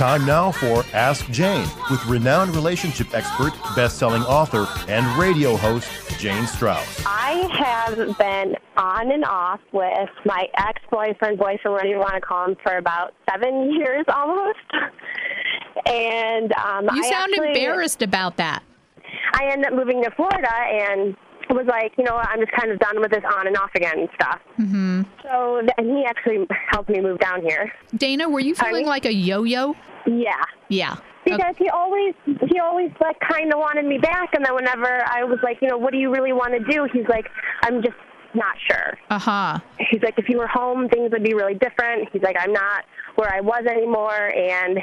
Time now for Ask Jane with renowned relationship expert, best-selling author, and radio host Jane Strauss. I have been on and off with my ex-boyfriend, boyfriend, whatever you want to call him, for about seven years almost. And um, You I sound actually- embarrassed about that. I ended up moving to Florida and was like, you know what, I'm just kind of done with this on and off again stuff. Mm-hmm. So, and he actually helped me move down here. Dana, were you feeling like a yo-yo? Yeah. Yeah. Because he always he always like kind of wanted me back, and then whenever I was like, you know, what do you really want to do? He's like, I'm just not sure. Uh huh. He's like, if you were home, things would be really different. He's like, I'm not where I was anymore, and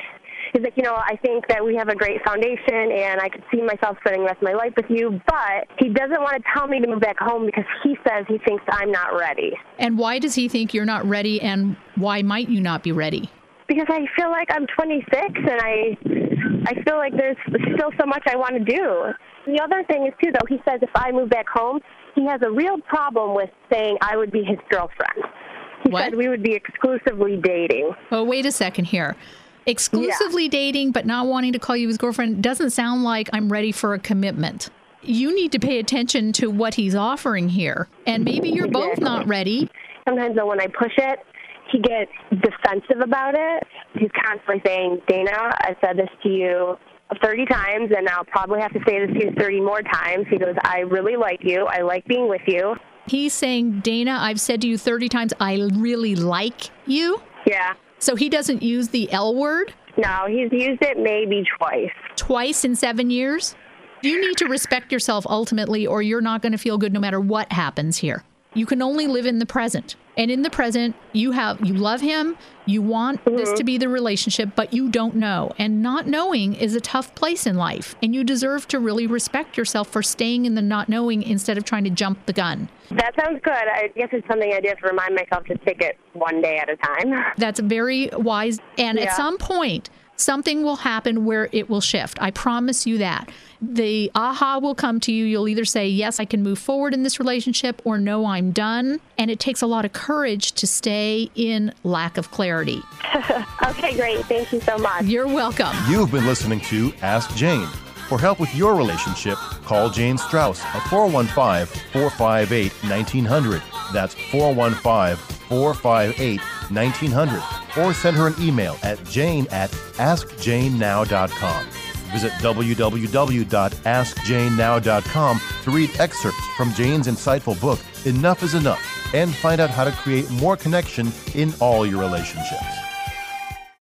he's like, you know, I think that we have a great foundation, and I could see myself spending the rest of my life with you. But he doesn't want to tell me to move back home because he says he thinks I'm not ready. And why does he think you're not ready? And why might you not be ready? because I feel like I'm 26 and I I feel like there's still so much I want to do. The other thing is too though he says if I move back home, he has a real problem with saying I would be his girlfriend. He What? said we would be exclusively dating. Oh, wait a second here. Exclusively dating, but not wanting to call you his girlfriend doesn't sound like I'm ready for a commitment. You need to pay attention to what he's offering here. And maybe you're both not ready. Sometimes though when I push it, he gets defensive about it. He's constantly saying, "Dana, I said this to you 30 times and I'll probably have to say this to you 30 more times." He goes, "I really like you. I like being with you." He's saying, Dana, I've said to you 30 times, I really like you. Yeah. So he doesn't use the L word No, he's used it maybe twice. twice in seven years. You need to respect yourself ultimately, or you're not going to feel good no matter what happens here. You can only live in the present. And in the present, you have you love him, you want this to mm-hmm. be the relationship, but you don't know. And not knowing is a tough place in life. And you deserve to really respect yourself for staying in the not knowing instead of trying to jump the gun. That sounds good. I guess it's something I do have to remind myself to take it one day at a time. That's very wise. And at some point, something will happen where it will shift. I promise you that. The aha will come to you. You'll either say, Yes, I can move forward in this relationship, or No, I'm done. And it takes a lot of courage to stay in lack of clarity. Okay, great. Thank you so much. You're welcome. You've been listening to Ask Jane. For help with your relationship, call Jane Strauss at 415 458 1900. That's 415 458 1900. Or send her an email at jane at askjanenow.com. Visit www.askjanenow.com to read excerpts from Jane's insightful book, Enough is Enough, and find out how to create more connection in all your relationships.